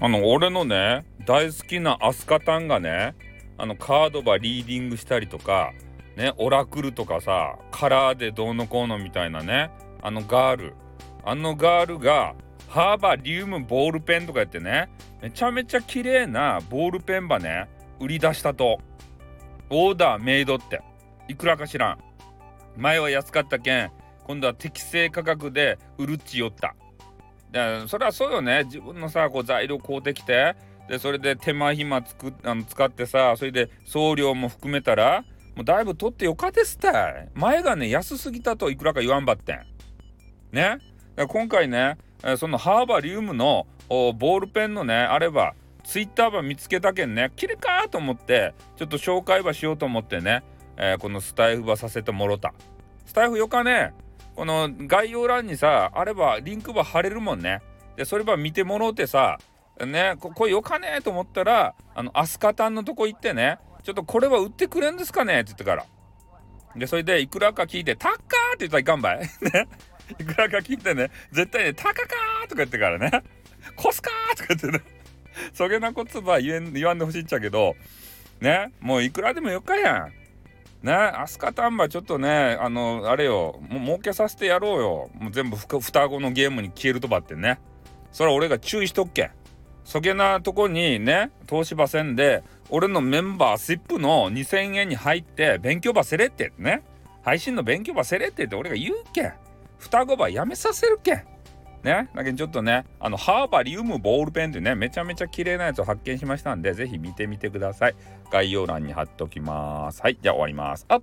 あの俺のね大好きなアスカタンがねあのカードばリーディングしたりとかねオラクルとかさカラーでどうのこうのみたいなねあのガール。あのガールがハーバリウムボールペンとかやってねめちゃめちゃ綺麗なボールペンばね売り出したと。オーダーメイドって。いくらか知らん。前は安かったけん今度は適正価格で売るっちよった。でそれはそうよね。自分のさこう材料買うてきてでそれで手間暇つくあの使ってさそれで送料も含めたらもうだいぶ取ってよかですって。前がね安すぎたといくらか言わんばってん。ね。今回ねそのハーバリウムのボールペンのねあればツイッターば見つけたけんねきれかと思ってちょっと紹介ばしようと思ってね、えー、このスタイフばさせてもろた。スタイフよかね。この概要欄にさあればリンクば貼れるもんねでそれば見てもろうてさねここよかねえと思ったらあのアスカタンのとこ行ってねちょっとこれは売ってくれんですかねって言ってからでそれでいくらか聞いて「タッカー!」って言ったらいかんばいね いくらか聞いてね絶対ね「タカかー!」とか言ってからね「コスかー!」とか言ってねそげなことば言え言わんでほしいっちゃけどねもういくらでもよっかやんねアスカタンバちょっとねあのあれよもう儲けさせてやろうよ。もう全部双子のゲームに消えるとばってね。それは俺が注意しとっけ。そげなとこにね投資ばせんで俺のメンバーシップの2000円に入って勉強ばせれってね。配信の勉強ばせれってって俺が言うけ。ん双子ばやめさせるけ。んね。だけどちょっとねあのハーバリウムボールペンっていうねめちゃめちゃ綺麗なやつを発見しましたんでぜひ見てみてください。概要欄に貼っときます。はいじゃあ終わります。あっ